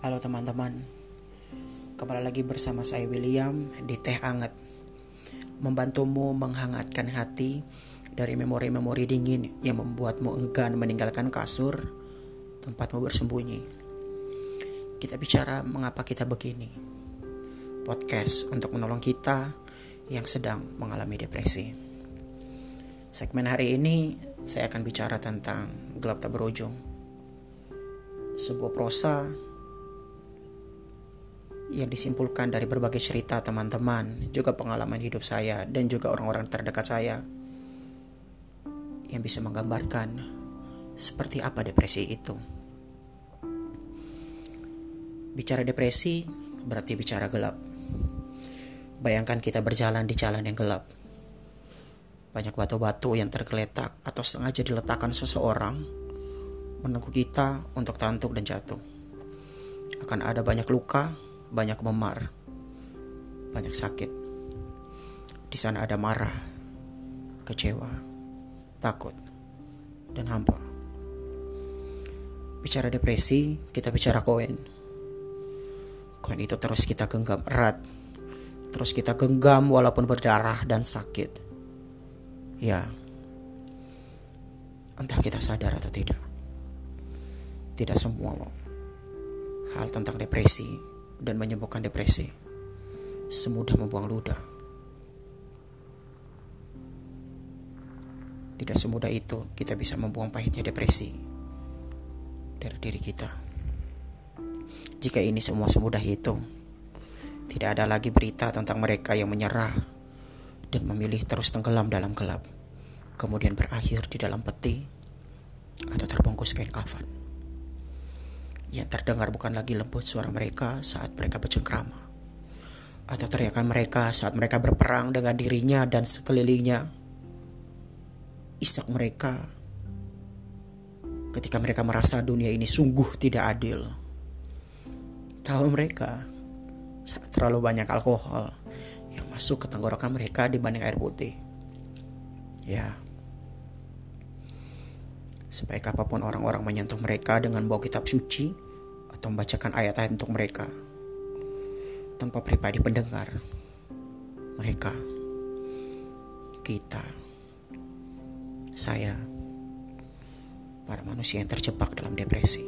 Halo teman-teman, kembali lagi bersama saya William di Teh Anget Membantumu menghangatkan hati dari memori-memori dingin yang membuatmu enggan meninggalkan kasur tempatmu bersembunyi. Kita bicara mengapa kita begini. Podcast untuk menolong kita yang sedang mengalami depresi. Segmen hari ini saya akan bicara tentang gelap tak berujung. Sebuah prosa yang disimpulkan dari berbagai cerita teman-teman, juga pengalaman hidup saya dan juga orang-orang terdekat saya yang bisa menggambarkan seperti apa depresi itu. Bicara depresi berarti bicara gelap. Bayangkan kita berjalan di jalan yang gelap. Banyak batu-batu yang tergeletak atau sengaja diletakkan seseorang menunggu kita untuk terlantuk dan jatuh. Akan ada banyak luka, banyak memar, banyak sakit. Di sana ada marah, kecewa, takut, dan hampa. Bicara depresi, kita bicara koin. Koin itu terus kita genggam erat, terus kita genggam walaupun berdarah dan sakit. Ya, entah kita sadar atau tidak. Tidak semua hal tentang depresi dan menyembuhkan depresi semudah membuang ludah. Tidak semudah itu kita bisa membuang pahitnya depresi dari diri kita. Jika ini semua semudah itu, tidak ada lagi berita tentang mereka yang menyerah dan memilih terus tenggelam dalam gelap, kemudian berakhir di dalam peti atau terbungkus kain kafan. Yang terdengar bukan lagi lembut suara mereka saat mereka bercengkrama. Atau teriakan mereka saat mereka berperang dengan dirinya dan sekelilingnya. Isak mereka ketika mereka merasa dunia ini sungguh tidak adil. Tahu mereka saat terlalu banyak alkohol yang masuk ke tenggorokan mereka dibanding air putih. Ya, Sebaik apa pun orang-orang menyentuh mereka dengan bawa kitab suci atau membacakan ayat-ayat untuk mereka. Tanpa pribadi pendengar, mereka, kita, saya, para manusia yang terjebak dalam depresi,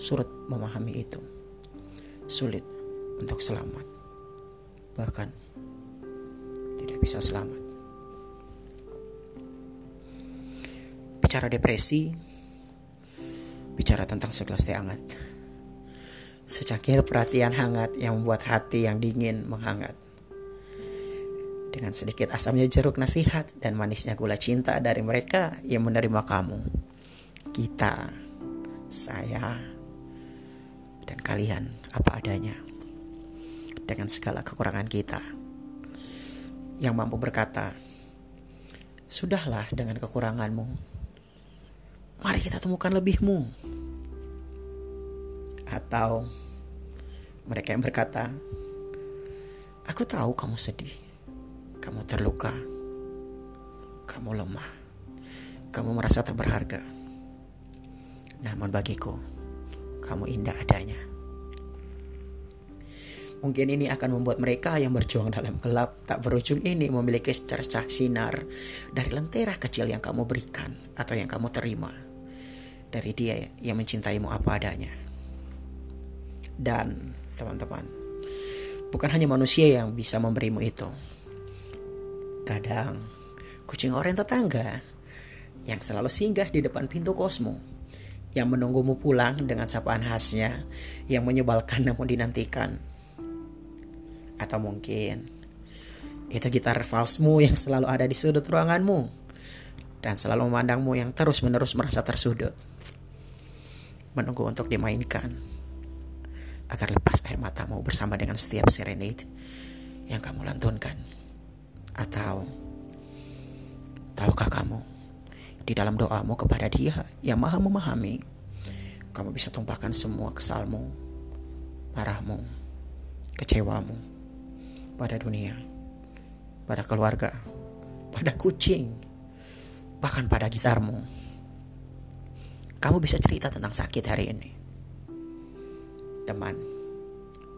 sulit memahami itu, sulit untuk selamat, bahkan tidak bisa selamat. Bicara depresi, bicara tentang segelas teh hangat. Secangkir perhatian hangat yang membuat hati yang dingin menghangat. Dengan sedikit asamnya jeruk nasihat dan manisnya gula cinta dari mereka yang menerima kamu. Kita, saya, dan kalian apa adanya. Dengan segala kekurangan kita. Yang mampu berkata, Sudahlah dengan kekuranganmu mari kita temukan lebihmu. Atau mereka yang berkata, aku tahu kamu sedih, kamu terluka, kamu lemah, kamu merasa tak berharga. Namun bagiku, kamu indah adanya. Mungkin ini akan membuat mereka yang berjuang dalam gelap tak berujung ini memiliki secercah sinar dari lentera kecil yang kamu berikan atau yang kamu terima dari dia yang mencintaimu apa adanya. Dan teman-teman, bukan hanya manusia yang bisa memberimu itu. Kadang kucing oranye tetangga yang selalu singgah di depan pintu kosmu yang menunggumu pulang dengan sapaan khasnya yang menyebalkan namun dinantikan. Atau mungkin itu gitar valsmu yang selalu ada di sudut ruanganmu dan selalu memandangmu yang terus-menerus merasa tersudut menunggu untuk dimainkan. Agar lepas air matamu bersama dengan setiap serenade yang kamu lantunkan. Atau tahukah kamu di dalam doamu kepada dia yang maha memahami kamu bisa tumpahkan semua kesalmu marahmu kecewamu pada dunia pada keluarga pada kucing bahkan pada gitarmu kamu bisa cerita tentang sakit hari ini. teman,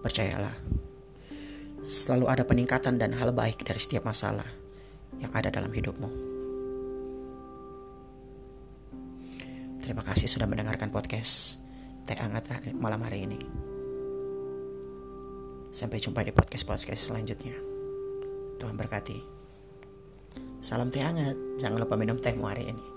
percayalah, selalu ada peningkatan dan hal baik dari setiap masalah yang ada dalam hidupmu. Terima kasih sudah mendengarkan podcast Teh Hangat malam hari ini. Sampai jumpa di podcast-podcast selanjutnya. Tuhan berkati. Salam teh hangat. Jangan lupa minum tehmu hari ini.